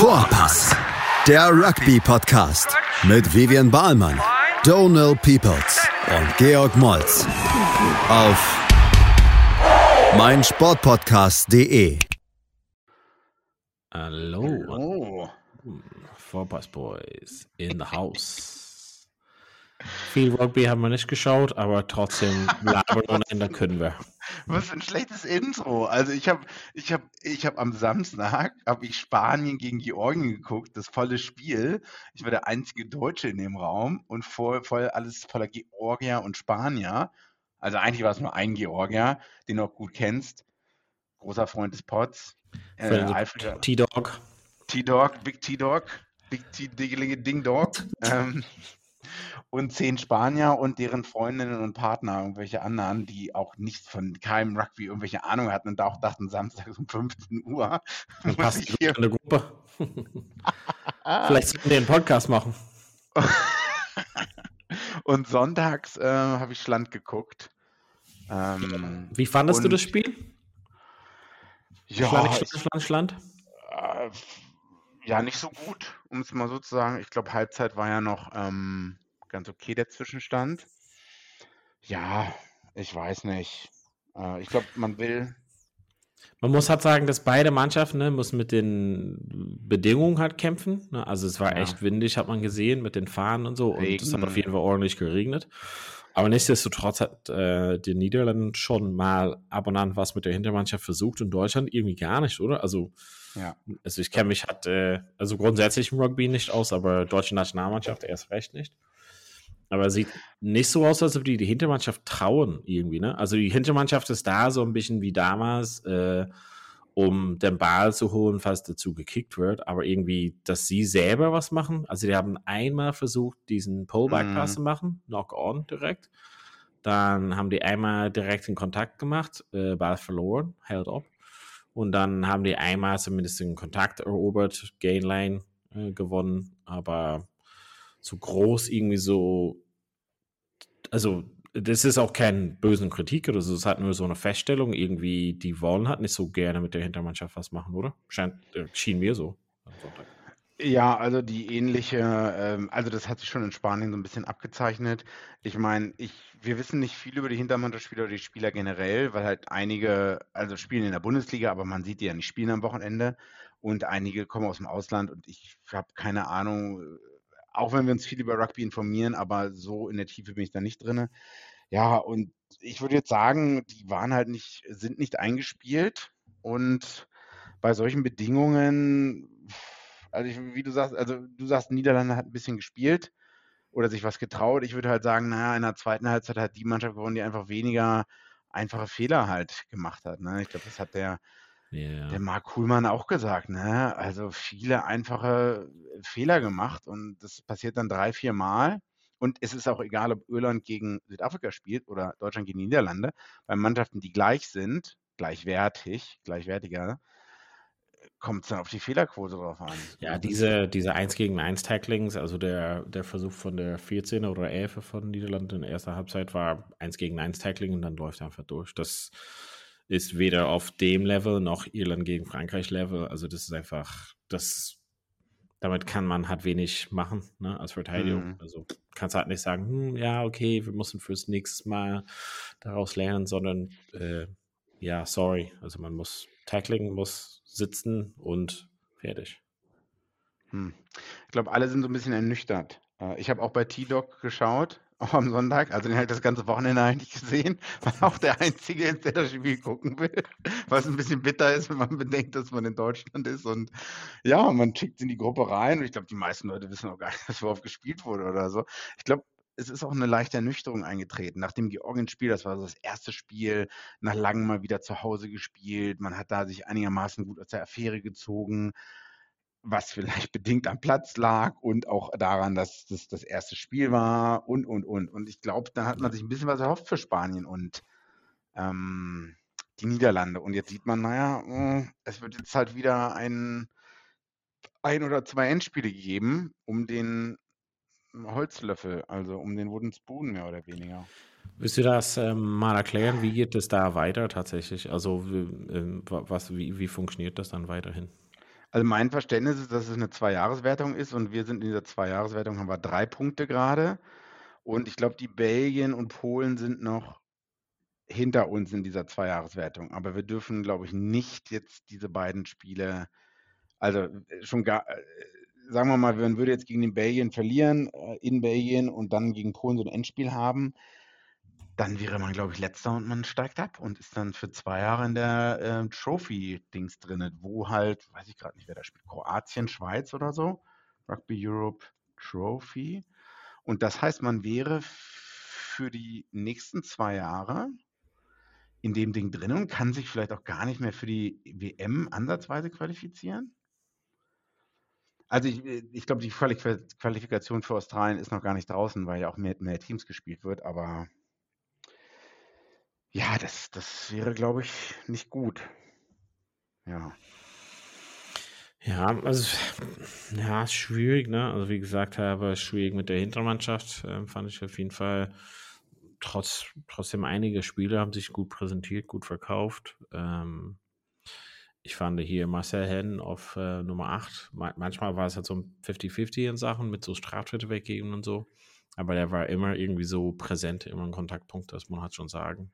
Vorpass, der Rugby-Podcast mit Vivian Bahlmann, Donal Peoples und Georg Moltz auf meinsportpodcast.de. Hallo. Oh. Vorpass Boys in the house. Viel Rugby haben wir nicht geschaut, aber trotzdem labern ohne Ende können wir. Was für ein schlechtes Intro. Also ich habe ich hab, ich hab am Samstag habe ich Spanien gegen Georgien geguckt, das volle Spiel. Ich war der einzige Deutsche in dem Raum und voll, voll alles voller Georgier und Spanier. Also eigentlich war es nur ein Georgier, den du auch gut kennst. Großer Freund des Pots. Äh, T-Dog. T-Dog, Big T-Dog, Big T-Ding Dog. ähm, und zehn Spanier und deren Freundinnen und Partner, irgendwelche anderen, die auch nicht von keinem Rugby irgendwelche Ahnung hatten und auch dachten, Samstag um 15 Uhr. Dann passt ich hier- in der Gruppe. Vielleicht sollten wir einen Podcast machen. Und sonntags äh, habe ich Schland geguckt. Ähm, Wie fandest du das Spiel? ja, Schland, ich, Schland, Schland? äh, ja, nicht so gut, um es mal so zu sagen. Ich glaube, Halbzeit war ja noch ähm, ganz okay, der Zwischenstand. Ja, ich weiß nicht. Äh, ich glaube, man will. Man muss halt sagen, dass beide Mannschaften ne, müssen mit den Bedingungen halt kämpfen. Ne? Also es war Ja. echt windig, hat man gesehen, mit den Fahnen und so. Und es hat Regen. auf jeden Fall ordentlich geregnet. Aber nichtsdestotrotz hat äh, die Niederlande schon mal ab und an was mit der Hintermannschaft versucht und Deutschland irgendwie gar nicht, oder? Also, Ja. also ich kenne mich halt, äh, also grundsätzlich im Rugby nicht aus, aber deutsche Nationalmannschaft erst recht nicht. Aber es sieht nicht so aus, als ob die die Hintermannschaft trauen irgendwie, ne? Also die Hintermannschaft ist da so ein bisschen wie damals, äh, um den Ball zu holen, falls dazu gekickt wird, aber irgendwie, dass sie selber was machen. Also die haben einmal versucht, diesen Pullback-Pass Mhm. zu machen, Knock-on direkt. Dann haben die einmal direkt in Kontakt gemacht, äh, Ball verloren, held up. Und dann haben die einmal zumindest den Kontakt erobert, Gainline äh, gewonnen, aber so groß irgendwie so, also das ist auch kein bösen Kritik oder so, es ist halt nur so eine Feststellung, irgendwie, die wollen halt nicht so gerne mit der Hintermannschaft was machen, oder? Scheint, äh, schien mir so. Ja, also die ähnliche, ähm, also das hat sich schon in Spanien so ein bisschen abgezeichnet. Ich meine, ich, wir wissen nicht viel über die Hintermannschaftsspieler oder die Spieler generell, weil halt einige, also spielen in der Bundesliga, aber man sieht die ja nicht spielen am Wochenende und einige kommen aus dem Ausland und ich habe keine Ahnung, auch wenn wir uns viel über Rugby informieren, aber so in der Tiefe bin ich da nicht drinne. Ja, und ich würde jetzt sagen, die waren halt nicht, sind nicht eingespielt und bei solchen Bedingungen, also ich, wie du sagst, also du sagst, Niederlande hat ein bisschen gespielt oder sich was getraut. Ich würde halt sagen, naja, in der zweiten Halbzeit hat die Mannschaft gewonnen, die einfach weniger einfache Fehler halt gemacht hat. Ne? Ich glaube, das hat der, Ja. der Marc Kuhlmann auch gesagt. Ne? Also viele einfache Fehler gemacht und das passiert dann drei, vier Mal. Und es ist auch egal, ob Irland gegen Südafrika spielt oder Deutschland gegen die Niederlande. Bei Mannschaften, die gleich sind, gleichwertig, gleichwertiger, kommt es dann auf die Fehlerquote drauf an. Ja, diese, diese 1 gegen 1 Tacklings, also der, der Versuch von der 14 oder 11 von Niederlande in der ersten Halbzeit war 1 gegen 1 Tackling und dann läuft er einfach durch. Das ist weder auf dem Level noch Irland gegen Frankreich Level. Also das ist einfach, das, damit kann man halt wenig machen ne, als Verteidigung. Mhm. Also kannst halt nicht sagen, hm, ja, okay, wir müssen fürs nächste Mal daraus lernen, sondern äh, ja, sorry. Also man muss Tackling, muss sitzen und fertig. Hm. Ich glaube, alle sind so ein bisschen ernüchtert. Äh, Ich habe auch bei T-Dog geschaut, auch am Sonntag, also den habe ich das ganze Wochenende eigentlich gesehen, weil auch der Einzige der das Spiel gucken will, was ein bisschen bitter ist, wenn man bedenkt, dass man in Deutschland ist und ja, man schickt in die Gruppe rein und ich glaube, die meisten Leute wissen auch gar nicht, dass überhaupt gespielt wurde oder so. Ich glaube, es ist auch eine leichte Ernüchterung eingetreten. Nach dem Georgien-Spiel, das war so das erste Spiel, nach langem mal wieder zu Hause gespielt. Man hat da sich einigermaßen gut aus der Affäre gezogen was vielleicht bedingt am Platz lag und auch daran, dass das das erste Spiel war und, und, und. Und ich glaube, da hat man sich ein bisschen was erhofft für Spanien und ähm, die Niederlande. Und jetzt sieht man, naja, mh, es wird jetzt halt wieder ein, ein oder zwei Endspiele geben, um den Holzlöffel, also um den Wooden Spoon mehr oder weniger. Willst du das ähm, mal erklären? Wie geht es da weiter tatsächlich? Also, wa- was, wie, wie funktioniert das dann weiterhin? Also mein Verständnis ist, dass es eine Zwei-Jahres-Wertung ist und wir sind in dieser Zwei-Jahres-Wertung, haben wir drei Punkte gerade. Und ich glaube, die Belgien und Polen sind noch hinter uns in dieser Zwei-Jahres-Wertung. Aber wir dürfen, glaube ich, nicht jetzt diese beiden Spiele, also äh, schon gar, äh, sagen wir mal, man würde jetzt gegen den Belgien verlieren, äh, in Belgien und dann gegen Polen so ein Endspiel haben, dann wäre man, glaube ich, letzter und man steigt ab und ist dann für zwei Jahre in der äh, Trophy-Dings drin, wo halt, weiß ich gerade nicht, wer da spielt, Kroatien, Schweiz oder so, Rugby Europe Trophy. Und das heißt, man wäre für die nächsten zwei Jahre in dem Ding drin und kann sich vielleicht auch gar nicht mehr für die WM ansatzweise qualifizieren. Also ich, ich glaube, die Qualifikation für Australien ist noch gar nicht draußen, weil ja auch mehr, mehr Teams gespielt wird, aber ja, das das wäre, glaube ich, nicht gut. Ja. Ja, also ja, schwierig, ne? Also wie gesagt habe, schwierig mit der Hintermannschaft, ähm, fand ich auf jeden Fall. Trotz, trotzdem einige Spiele haben sich gut präsentiert, gut verkauft. Ähm, ich fand hier Marcel Hen auf äh, Nummer 8. Ma manchmal war es halt so ein 50-50 in Sachen mit so Straftritte weggeben und so. Aber der war immer irgendwie so präsent, immer ein Kontaktpunkt, das muss man halt schon sagen.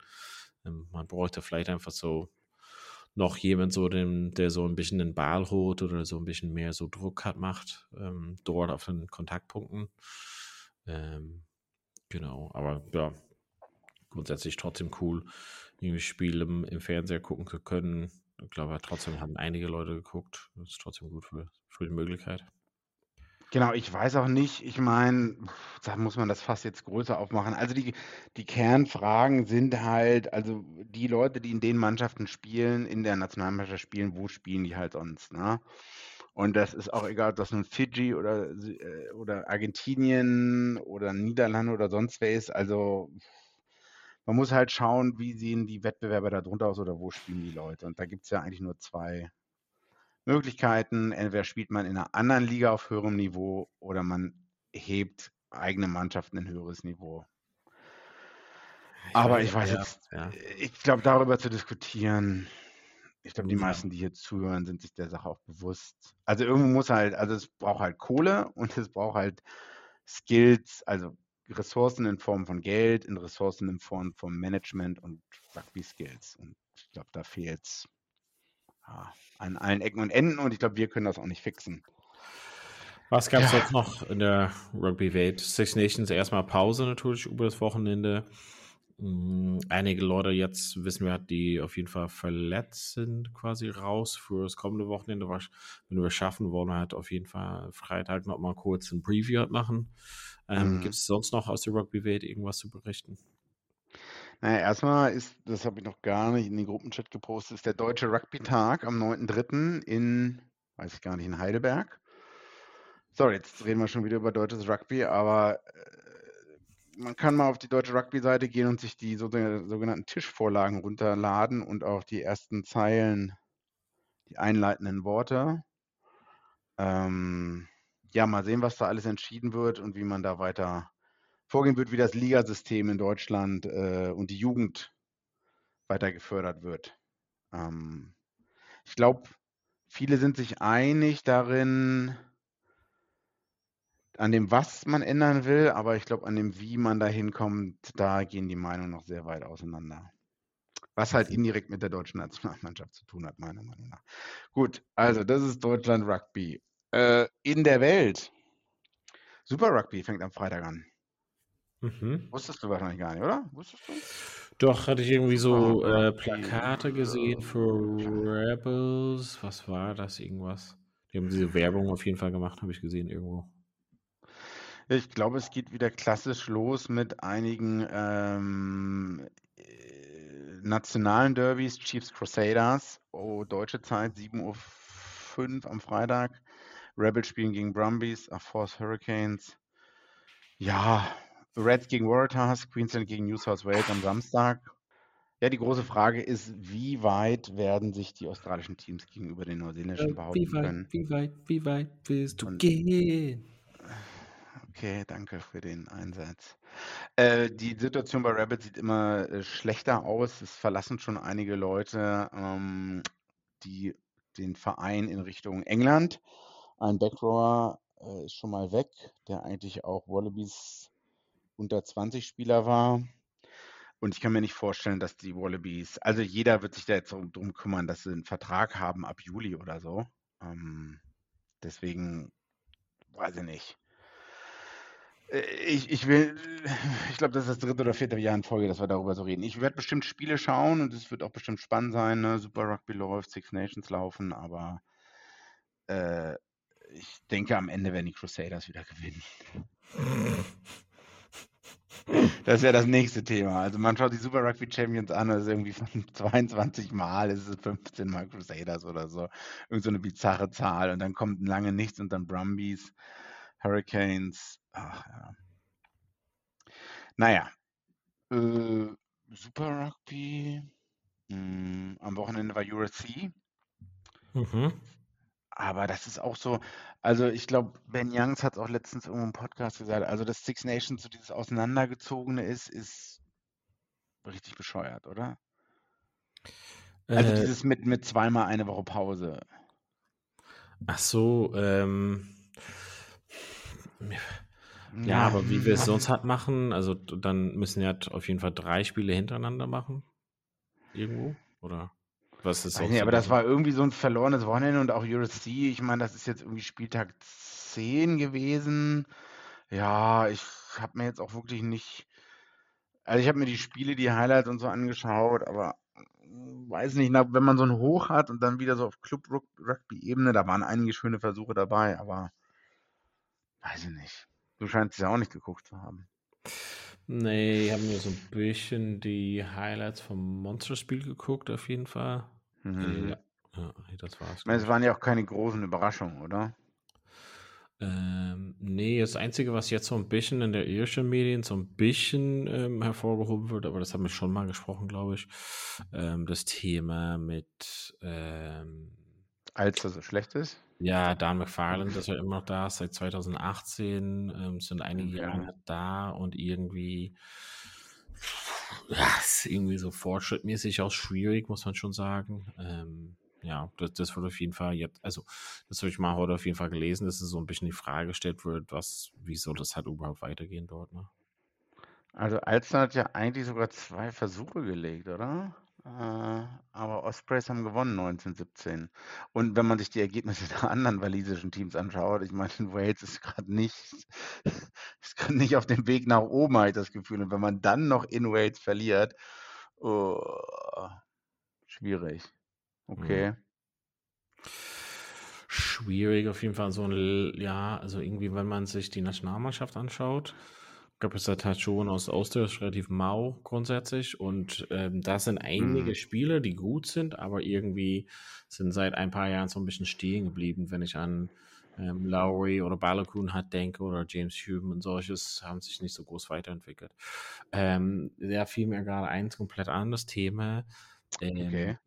Ähm, man bräuchte vielleicht einfach so noch jemand, so den, der so ein bisschen den Ball holt oder so ein bisschen mehr so Druck hat, macht, ähm, dort auf den Kontaktpunkten. Ähm, genau, aber ja, grundsätzlich trotzdem cool, irgendwie Spiele im, im Fernseher gucken zu können. Ich glaube, trotzdem haben einige Leute geguckt. Das ist trotzdem gut für, für die Möglichkeit. Genau, ich weiß auch nicht, ich meine, da muss man das fast jetzt größer aufmachen. Also die, die Kernfragen sind halt, also die Leute, die in den Mannschaften spielen, in der Nationalmannschaft spielen, wo spielen die halt sonst, ne? Und das ist auch egal, ob das nun Fidschi oder, äh, oder Argentinien oder Niederlande oder sonst wer ist. Also man muss halt schauen, wie sehen die Wettbewerber da drunter aus oder wo spielen die Leute. Und da gibt es ja eigentlich nur zwei Möglichkeiten. Entweder spielt man in einer anderen Liga auf höherem Niveau oder man hebt eigene Mannschaften in höheres Niveau. Ich Aber ich weiß ja, jetzt, ja. ich glaube, darüber zu diskutieren, ich glaube, die meisten, die hier zuhören, sind sich der Sache auch bewusst. Also irgendwo muss halt, also es braucht halt Kohle und es braucht halt Skills, also Ressourcen in Form von Geld, in Ressourcen in Form von Management und Rugby-Skills. Und ich glaube, da fehlt es ja, an allen Ecken und Enden und ich glaube, wir können das auch nicht fixen. Was gab es ja. jetzt noch in der Rugby-Welt? Six Nations erstmal Pause natürlich über das Wochenende. Mm, einige Leute jetzt wissen wir, die auf jeden Fall verletzt sind, quasi raus für das kommende Wochenende. Wenn wir es schaffen, wollen wir halt auf jeden Fall Freitag noch mal kurz ein Preview machen. Ähm, mhm. Gibt es sonst noch aus der Rugby-Welt irgendwas zu berichten? Naja, erstmal ist, das habe ich noch gar nicht in den Gruppenchat gepostet, ist der Deutsche Rugby-Tag am 9.3. in, weiß ich gar nicht, in Heidelberg. Sorry, jetzt reden wir schon wieder über deutsches Rugby, aber äh, man kann mal auf die deutsche Rugby-Seite gehen und sich die so, sogenannten Tischvorlagen runterladen und auch die ersten Zeilen, die einleitenden Worte. Ähm, ja, mal sehen, was da alles entschieden wird und wie man da weiter vorgehen wird, wie das Ligasystem in Deutschland äh, und die Jugend weiter gefördert wird. Ähm, ich glaube, viele sind sich einig darin, an dem, was man ändern will, aber ich glaube, an dem, wie man da hinkommt, da gehen die Meinungen noch sehr weit auseinander. Was halt indirekt mit der deutschen Nationalmannschaft zu tun hat, meiner Meinung nach. Gut, also das ist Deutschland Rugby. Äh, in der Welt. Super Rugby fängt am Freitag an. Mhm. Wusstest du wahrscheinlich gar nicht, oder? Wusstest du? Doch, hatte ich irgendwie so oh, äh, Plakate gesehen für Rebels. Was war das? Irgendwas? Die haben diese Werbung auf jeden Fall gemacht, habe ich gesehen irgendwo. Ich glaube, es geht wieder klassisch los mit einigen ähm, äh, nationalen Derbys, Chiefs Crusaders, oh, deutsche Zeit, 7.05 Uhr am Freitag. Rebels spielen gegen Brumbies, Force Hurricanes. Ja, Reds gegen Waratahs, Queensland gegen New South Wales am Samstag. Ja, die große Frage ist, wie weit werden sich die australischen Teams gegenüber den neuseeländischen äh, behaupten wie weit, können? Wie weit, wie weit willst du Und, gehen? Okay, danke für den Einsatz. Äh, die Situation bei Rabbit sieht immer äh, schlechter aus. Es verlassen schon einige Leute ähm, die den Verein in Richtung England. Ein Backrower äh, ist schon mal weg, der eigentlich auch Wallabies unter 20 Spieler war. Und ich kann mir nicht vorstellen, dass die Wallabies, also jeder wird sich da jetzt drum kümmern, dass sie einen Vertrag haben ab Juli oder so. Ähm, deswegen weiß ich nicht. Äh, ich, ich will, ich glaube, das ist das dritte oder vierte Jahr in Folge, dass wir darüber so reden. Ich werde bestimmt Spiele schauen und es wird auch bestimmt spannend sein. Ne? Super Rugby läuft, Six Nations laufen, aber äh, ich denke, am Ende werden die Crusaders wieder gewinnen. Das wäre das nächste Thema. Also man schaut die Super Rugby Champions an, das ist irgendwie von 22 Mal, ist es 15 Mal Crusaders oder so. Irgend so eine bizarre Zahl. Und dann kommt lange nichts und dann Brumbies, Hurricanes. Ach ja. Naja. Äh, Super Rugby. Hm, am Wochenende war USC. Mhm. Aber das ist auch so, also ich glaube, Ben Youngs hat es auch letztens irgendwo im Podcast gesagt, also dass Six Nations so dieses Auseinandergezogene ist, ist richtig bescheuert, oder? Also Äh, dieses mit, mit zweimal eine Woche Pause. ach so, ähm, ja, aber wie wir es sonst halt machen, also dann müssen ja auf jeden Fall drei Spiele hintereinander machen. Irgendwo? Oder was ist sonst nicht, so aber das war irgendwie so ein verlorenes Wochenende und auch USC, ich meine, das ist jetzt irgendwie Spieltag 10 gewesen. Ja, ich habe mir jetzt auch wirklich nicht, also ich habe mir die Spiele, die Highlights und so angeschaut, aber weiß nicht, na, wenn man so ein Hoch hat und dann wieder so auf Club-Rugby-Ebene, da waren einige schöne Versuche dabei, aber weiß ich nicht. Du scheinst es ja auch nicht geguckt zu haben. Nee, ich habe mir so ein bisschen die Highlights vom Monster-Spiel geguckt, auf jeden Fall. Mhm. ja, ja, das war's. Ich meine, es waren ja auch keine großen Überraschungen, oder? Ähm, nee, das Einzige, was jetzt so ein bisschen in der irischen Medien so ein bisschen ähm, hervorgehoben wird, aber das haben wir schon mal gesprochen, glaube ich, ähm, das Thema mit ähm, Als er so schlecht ist? Ja, Dan McFarland ist ja immer noch da, seit 2018 ähm, sind einige Okay. Jahre da und irgendwie ja, ist irgendwie so fortschrittmäßig auch schwierig, muss man schon sagen. Ähm, ja, das, das wird auf jeden Fall jetzt, also das habe ich mal heute auf jeden Fall gelesen, dass es so ein bisschen die Frage gestellt wird, was, wieso das halt überhaupt weitergehen dort, ne? Also Alster hat ja eigentlich sogar zwei Versuche gelegt, oder? Äh, aber Ospreys haben gewonnen 1917. Und wenn man sich die Ergebnisse der anderen walisischen Teams anschaut, ich meine, Wales ist gerade nicht, ist gerade nicht auf dem Weg nach oben, habe ich das Gefühl. Und wenn man dann noch in Wales verliert, oh, schwierig. Okay. Schwierig auf jeden Fall so ein, ja, also irgendwie, wenn man sich die Nationalmannschaft anschaut, gab es da halt schon aus Österreich relativ mau grundsätzlich und ähm, da sind einige Hm. Spieler, die gut sind, aber irgendwie sind seit ein paar Jahren so ein bisschen stehen geblieben, wenn ich an ähm, Lowry oder Balakun hat denke oder James Hume und solches, haben sich nicht so groß weiterentwickelt. Ähm, da fiel mir gerade eins komplett anderes Thema. Ähm, Okay.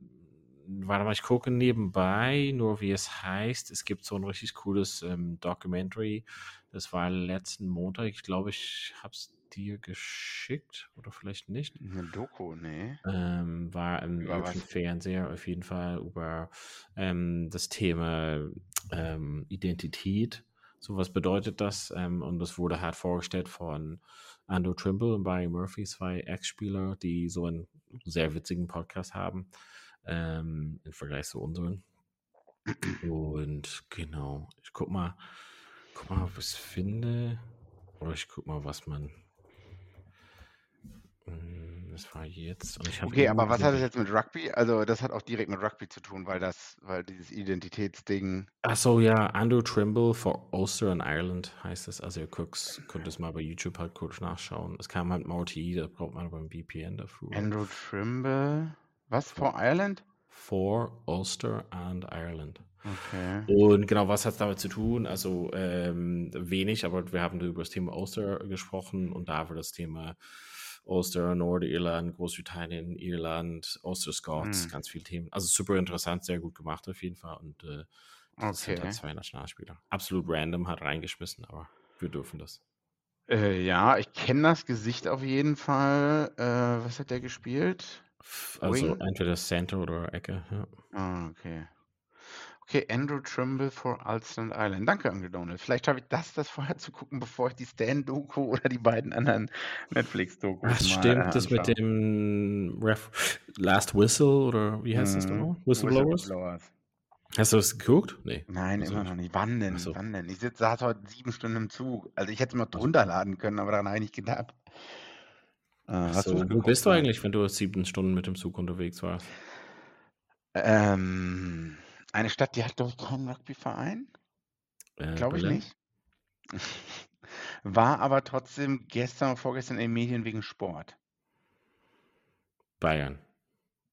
Warte mal, ich gucke nebenbei, nur wie es heißt. Es gibt so ein richtig cooles ähm, Documentary. Das war letzten Montag. Ich glaube, ich habe es dir geschickt oder vielleicht nicht. Eine Doku, nee. Ähm, war im was? Fernseher auf jeden Fall über ähm, das Thema ähm, Identität. So was bedeutet das? Ähm, und das wurde halt vorgestellt von Andrew Trimble und Barry Murphy, zwei Ex-Spieler, die so einen sehr witzigen Podcast haben ähm, im Vergleich zu unseren. Und genau, ich guck mal, guck mal, ob ich es finde. Oder ich guck mal, was man. Mm, Das war jetzt. Okay, aber was hat das jetzt mit Rugby? Also das hat auch direkt mit Rugby zu tun, weil das, weil dieses Identitätsding. Ach so, ja, Andrew Trimble for Ulster and Ireland heißt es. Also ihr guckt, könnt es mal bei YouTube halt kurz nachschauen. Es kam halt Multi, da braucht man beim VPN dafür. Andrew Trimble. Was? For Ireland? For Ulster and Ireland. Okay. Und genau, was hat es damit zu tun? Also ähm, wenig, aber wir haben über das Thema Ulster gesprochen und da war das Thema Ulster, Nordirland, Großbritannien, Irland, Ulster Scots, Hm. ganz viele Themen. Also super interessant, sehr gut gemacht auf jeden Fall und äh, das sind Okay. halt zwei Nationalspieler. Absolut random, hat reingeschmissen, aber wir dürfen das. Äh, ja, ich kenne das Gesicht auf jeden Fall. Äh, was hat der gespielt? Also Wing? entweder Center oder Ecke, ja. Ah, okay. Okay, Andrew Trimble for Ulster Island. Danke, Uncle Donald. Vielleicht schaffe ich das, das vorher zu gucken, bevor ich die Stan-Doku oder die beiden anderen Netflix-Dokus Das mal äh, stimmt, das mit anschaue. dem Ref Last Whistle oder wie heißt das Mhm. nochmal? Whistleblowers? Whistleblowers. Hast du das geguckt? Nee. Nein, Also immer noch nicht. Wann denn? Ach so. Wann denn? Ich sitz, saß heute sieben Stunden im Zug. Also ich hätte es mal drunter laden können, aber daran habe ich nicht gedacht. Äh, du's wo geguckt, bist du eigentlich, wenn du sieben Stunden mit dem Zug unterwegs warst? Ähm, eine Stadt, die hat, glaube ich, keinen Rugbyverein. Äh, Glaube ich nicht. War aber trotzdem gestern und vorgestern in den Medien wegen Sport. Bayern.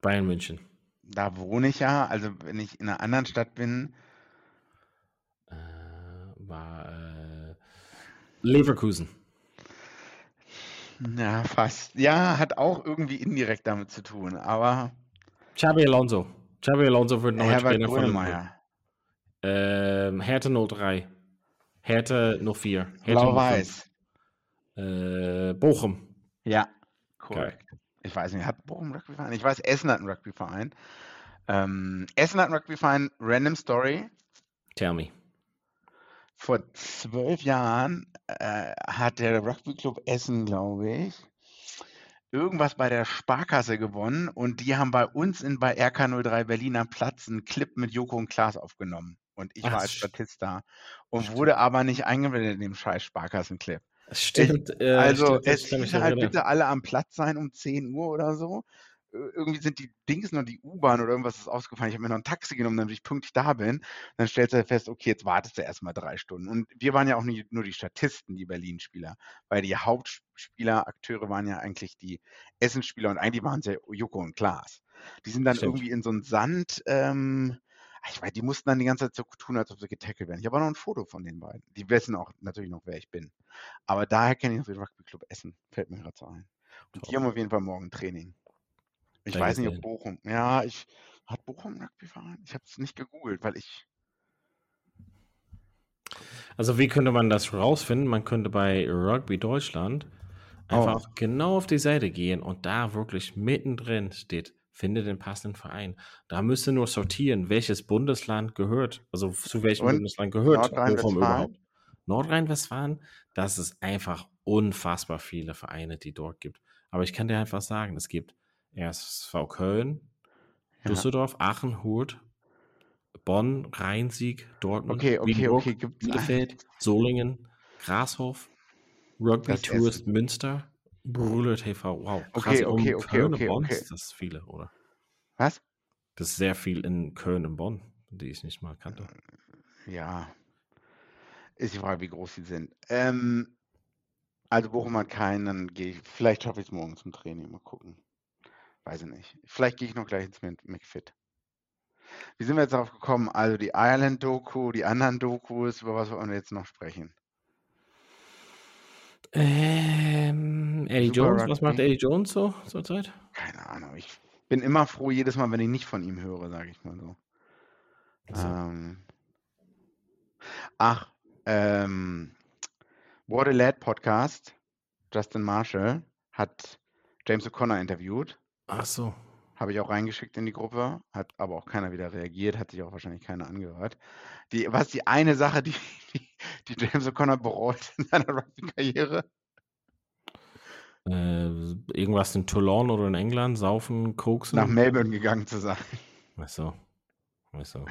Bayern München. Da wohne ich ja. Also wenn ich in einer anderen Stadt bin, Äh, war äh, Leverkusen. Ja, fast. Ja, hat auch irgendwie indirekt damit zu tun. Aber Xabi Alonso. Xabi Alonso wird neuer Herbert Trainer von. Grönemeyer. Ähm, Hertha 03. Hertha 04. Hertha 05. Blau-Weiß. Äh, Bochum. Ja, korrekt. Ich weiß nicht, hat Bochum Rugbyverein? Ich weiß, Essen hat einen Rugbyverein. Ähm, Essen hat einen Rugbyverein. Random Story. Tell me. Vor zwölf Jahren äh, hat der Rugby Club Essen, glaube ich, irgendwas bei der Sparkasse gewonnen und die haben bei uns in bei RK03 Berliner Platz einen Clip mit Joko und Klaas aufgenommen. Und ich Ach, war als st- Statist da und stimmt. wurde aber nicht eingeblendet in dem scheiß Sparkassenclip. Stimmt. äh, Also stimmt, es ich hieß halt bitte alle am Platz sein um 10 Uhr oder so. Irgendwie sind die Dings noch die U-Bahn oder irgendwas ist ausgefallen. Ich habe mir noch ein Taxi genommen, damit ich pünktlich da bin. Dann stellst du halt fest, okay, jetzt wartest du erstmal drei Stunden. Und wir waren ja auch nie, nur die Statisten, die Berlin-Spieler, weil die Hauptspieler, Akteure waren ja eigentlich die Essenspieler und eigentlich waren es ja Joko und Klaas. Die sind dann Stimmt. irgendwie in so einen Sand, ähm, ich weiß, die mussten dann die ganze Zeit so tun, als ob sie getackelt werden. Ich habe auch noch ein Foto von den beiden. Die wissen auch natürlich noch, wer ich bin. Aber daher kenne ich noch den Rugby Club Essen. Fällt mir gerade so ein. Und die Top. haben auf jeden Fall morgen Training. Ich weiß nicht, ob. Bochum. Ja, ich. Hat Bochum einen Rugbyverein? Ich habe es nicht gegoogelt, weil ich. Also wie könnte man das rausfinden? Man könnte bei Rugby Deutschland einfach Oh. genau auf die Seite gehen und da wirklich mittendrin steht, finde den passenden Verein. Da müsste nur sortieren, welches Bundesland gehört, also zu welchem Und Bundesland gehört Bochum Nordrhein-Westfalen? überhaupt. Nordrhein-Westfalen, das ist einfach unfassbar viele Vereine, die dort gibt. Aber ich kann dir einfach sagen, es gibt RSV Köln, Ja. Düsseldorf, Aachen, Hurt, Bonn, Rhein-Sieg, Dortmund, Okay, okay, Wiedenbrück, okay. Bielefeld, Solingen, Grashof, Rugby Das Tourist Essen. Münster, Brüller TV. Wow, krass. Okay, okay, um okay, Köln okay, und Bonn okay. ist das viele, oder? Was? Das ist sehr viel in Köln und Bonn, die ich nicht mal kannte. Ja. Ist die Frage, wie groß sie sind. Ähm, also Bochum hat keinen, dann gehe ich. Vielleicht schaffe ich es morgen zum Training. Mal gucken. Weiß ich nicht. Vielleicht gehe ich noch gleich ins Mc- McFit. Wie sind wir jetzt darauf gekommen? Also die Ireland-Doku, die anderen Dokus, über was wollen wir jetzt noch sprechen? Ähm, Eddie Super Jones, was macht Rugby. Eddie Jones so zurzeit? Keine Ahnung. Ich bin immer froh jedes Mal, wenn ich nicht von ihm höre, sage ich mal so. So. Ähm, ach, ähm, What a Lad Podcast, Justin Marshall hat James O'Connor interviewt. Ach so. Habe ich auch reingeschickt in die Gruppe, hat aber auch keiner wieder reagiert, hat sich auch wahrscheinlich keiner angehört. Die, was die eine Sache, die, die, die James O'Connor bereut in seiner Rugby-Karriere? Äh, irgendwas in Toulon oder in England, saufen, koksen? Nach Melbourne gegangen zu sein. Ach so. Ach so.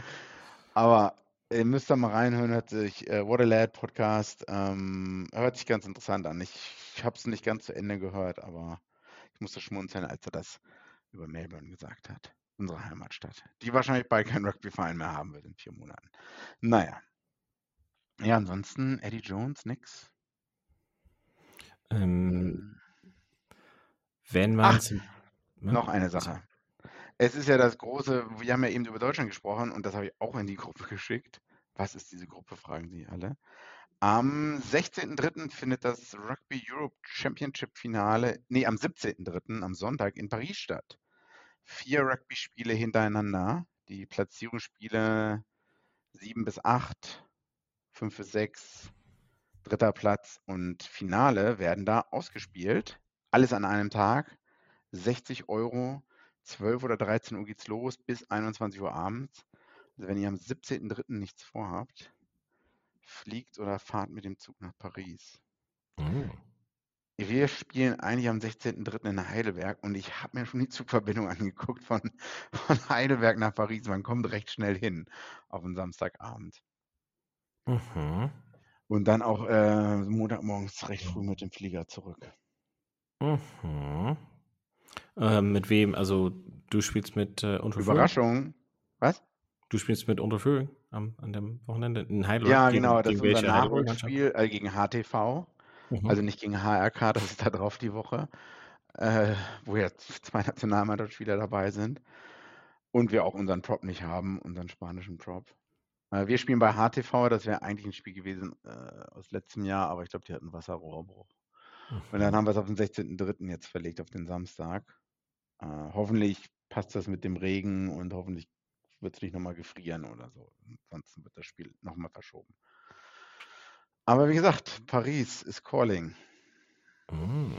Aber ihr müsst da mal reinhören, hört sich äh, What a Lad Podcast, ähm, hört sich ganz interessant an. Ich, ich habe es nicht ganz zu Ende gehört, aber ich musste schmunzeln, als er das über Melbourne gesagt hat. Unsere Heimatstadt. Die wahrscheinlich bald keinen Rugby-Verein mehr haben wird in vier Monaten. Naja. Ja, ansonsten Eddie Jones, nix. Ähm, Hm. wenn man Ach, zum- ne? noch eine Sache. Es ist ja das große, wir haben ja eben über Deutschland gesprochen und das habe ich auch in die Gruppe geschickt. Was ist diese Gruppe, fragen Sie alle. Am 16.03. findet das Rugby Europe Championship Finale, nee, am 17.03., am Sonntag in Paris statt. Vier Rugby-Spiele hintereinander. Die Platzierungsspiele 7 bis 8, 5 bis 6, dritter Platz und Finale werden da ausgespielt. Alles an einem Tag. 60 Euro, 12 oder 13 Uhr geht's los bis 21 Uhr abends. Also wenn ihr am 17.03. nichts vorhabt, fliegt oder fahrt mit dem Zug nach Paris. Oh. Wir spielen eigentlich am 16.03. in Heidelberg und ich habe mir schon die Zugverbindung angeguckt von, von Heidelberg nach Paris. Man kommt recht schnell hin auf einen Samstagabend. Mhm. Und dann auch äh, Montagmorgens recht früh mit dem Flieger zurück. Mhm. Äh, mit wem? Also du spielst mit äh, Unterföhring? Überraschung. Was? Du spielst mit Unterföhring am, an dem Wochenende in Heidelberg? Ja, Gegen- genau, das gegen ist unser? Nachholspiel äh, gegen HTV. Mhm. Also nicht gegen HRK, das ist da drauf die Woche, äh, wo ja zwei Nationalmannschaftsspieler dabei sind. Und wir auch unseren Prop nicht haben, unseren spanischen Prop. Äh, wir spielen bei HTV, das wäre eigentlich ein Spiel gewesen äh, aus letztem Jahr, aber ich glaube, die hatten Wasserrohrbruch. Und dann haben wir es auf den 16.03. jetzt verlegt, auf den Samstag. Äh, hoffentlich passt das mit dem Regen und hoffentlich wird es nicht nochmal gefrieren oder so. Ansonsten wird das Spiel nochmal verschoben. Aber wie gesagt, Paris ist calling. Mhm.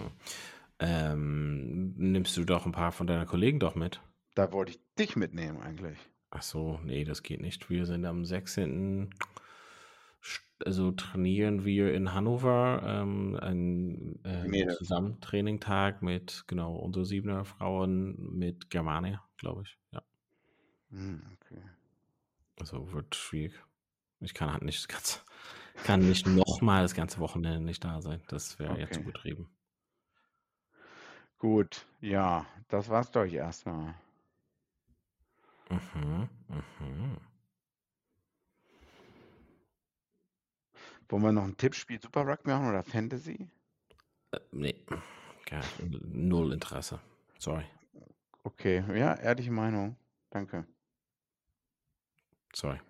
Ähm, nimmst du doch ein paar von deiner Kollegen doch mit? Da wollte ich dich mitnehmen eigentlich. Ach so, nee, das geht nicht. Wir sind am 16. st- Also trainieren wir in Hannover ähm, ein äh. Zusammentrainingtag mit genau unter siebener Frauen mit Germania, glaube ich. Ja, Hm, okay. also wird schwierig. Ich kann halt nicht das ganze, kann nicht nochmal das ganze Wochenende nicht da sein. Das wäre jetzt Okay. übertrieben. Gut, ja, das war's doch erstmal. Mhm, mhm. Wollen wir noch ein Tippspiel Super Rugby machen oder Fantasy? Äh, nee, gar, null Interesse. Sorry, Okay, ja, ehrliche Meinung. Danke. Sorry.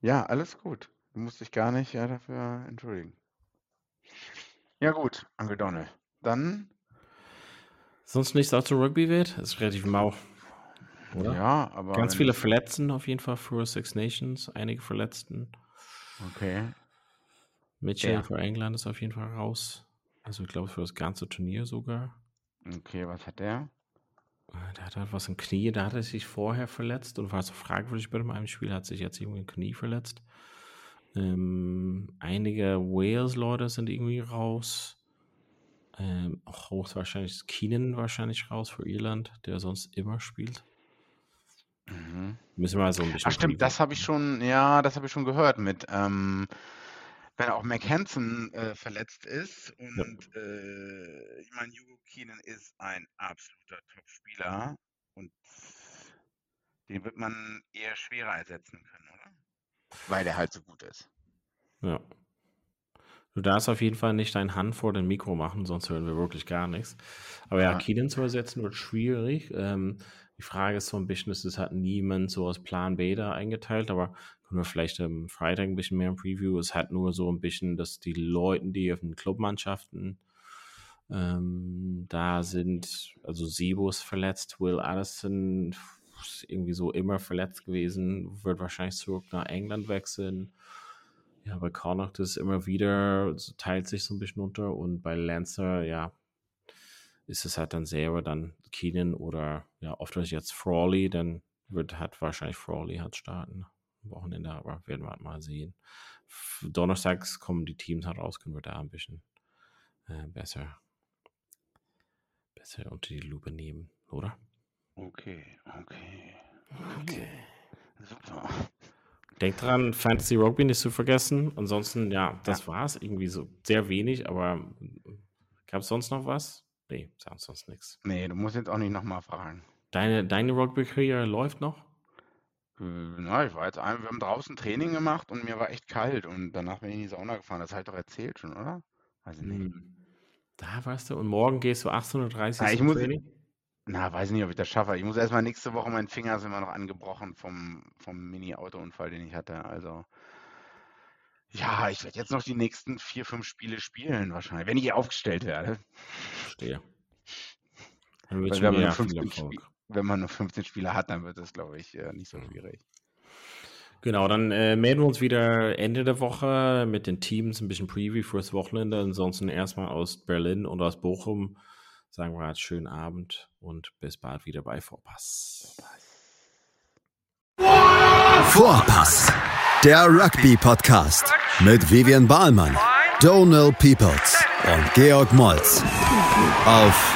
Ja, alles gut. Du musst dich gar nicht ja, dafür entschuldigen. Ja, gut, Uncle Donald. Dann, Sonst nichts auch zu Rugby wird? Ist relativ mau. Oder? ja, aber. Ganz viele Verletzten auf jeden Fall für Six Nations. Einige Verletzten. Okay. Mitchell Ja. für England ist auf jeden Fall raus. Also ich glaube für das ganze Turnier sogar. Okay, was hat der? Der hat halt was im Knie, da hat er sich vorher verletzt und war so fragwürdig bei dem einen Spiel, hat sich jetzt irgendwie im Knie verletzt. Ähm, einige Wales-Leute sind irgendwie raus. Ähm, auch hochwahrscheinlich ist Keenan wahrscheinlich raus für Irland, der sonst immer spielt. Mhm. Müssen wir mal so ein bisschen. Ach stimmt, das habe ich schon, ja, das habe ich schon gehört mit, ähm, wenn auch McHanson äh, verletzt ist und äh, ich meine, Hugo Keenan ist ein absoluter Top-Spieler und den wird man eher schwerer ersetzen können, oder? Weil er halt so gut ist. Ja. Du darfst auf jeden Fall nicht dein Hand vor dem Mikro machen, sonst hören wir wirklich gar nichts. Aber ja, Ja. Keenan zu ersetzen wird schwierig. Ähm, die Frage ist so ein bisschen, es hat niemand so aus Plan B da eingeteilt, aber können wir vielleicht am Freitag ein bisschen mehr im Preview. Es hat nur so ein bisschen, dass die Leute, die auf den Clubmannschaften ähm, da sind, also Sebo ist verletzt, Will Addison ist irgendwie so immer verletzt gewesen, wird wahrscheinlich zurück nach England wechseln. Ja, bei Connacht ist immer wieder, teilt sich so ein bisschen unter und bei Lancer, ja, ist es halt dann selber dann Keenan oder ja, oft ist jetzt Frawley, dann wird hat wahrscheinlich Frawley hat starten Wochenende, aber werden wir halt mal sehen. Donnerstags kommen die Teams halt raus, können wir da ein bisschen äh, besser, besser unter die Lupe nehmen, oder? Okay, okay. Okay. Super. Denkt dran, Fantasy Rugby nicht zu vergessen. Ansonsten, ja, das war's. Irgendwie so sehr wenig, aber gab es sonst noch was? Nee, sonst nichts. Nee, du musst jetzt auch nicht nochmal fragen. Deine, deine Rugby-Karriere läuft noch? Äh, Na, ich war jetzt ein, wir haben draußen Training gemacht und mir war echt kalt und danach bin ich in die Sauna gefahren. Das halt doch erzählt schon, oder? Weiß ich nicht. Da warst du. Und morgen gehst du 18.30 Ja, ich zum muss- Training? Na, weiß nicht, ob ich das schaffe. Ich muss erstmal nächste Woche, mein Finger ist immer noch angebrochen vom, vom Mini-Autounfall, den ich hatte. Also, ja, ich werde jetzt noch die nächsten vier, fünf Spiele spielen, wahrscheinlich, wenn ich aufgestellt werde. Verstehe. Dann Weil wünsche wenn ich man, mir nur ja viel 15 Erfolg. Wenn man nur 15 Spiele hat, dann wird das, glaube ich, äh, nicht so schwierig. Genau, dann äh, melden wir uns wieder Ende der Woche mit den Teams, ein bisschen Preview fürs Wochenende. Ansonsten erstmal aus Berlin und aus Bochum sagen wir halt schönen Abend und bis bald wieder bei Vorpass. Vorpass, der Rugby-Podcast mit Vivian Bahlmann, Donal Peoples und Georg Moltz auf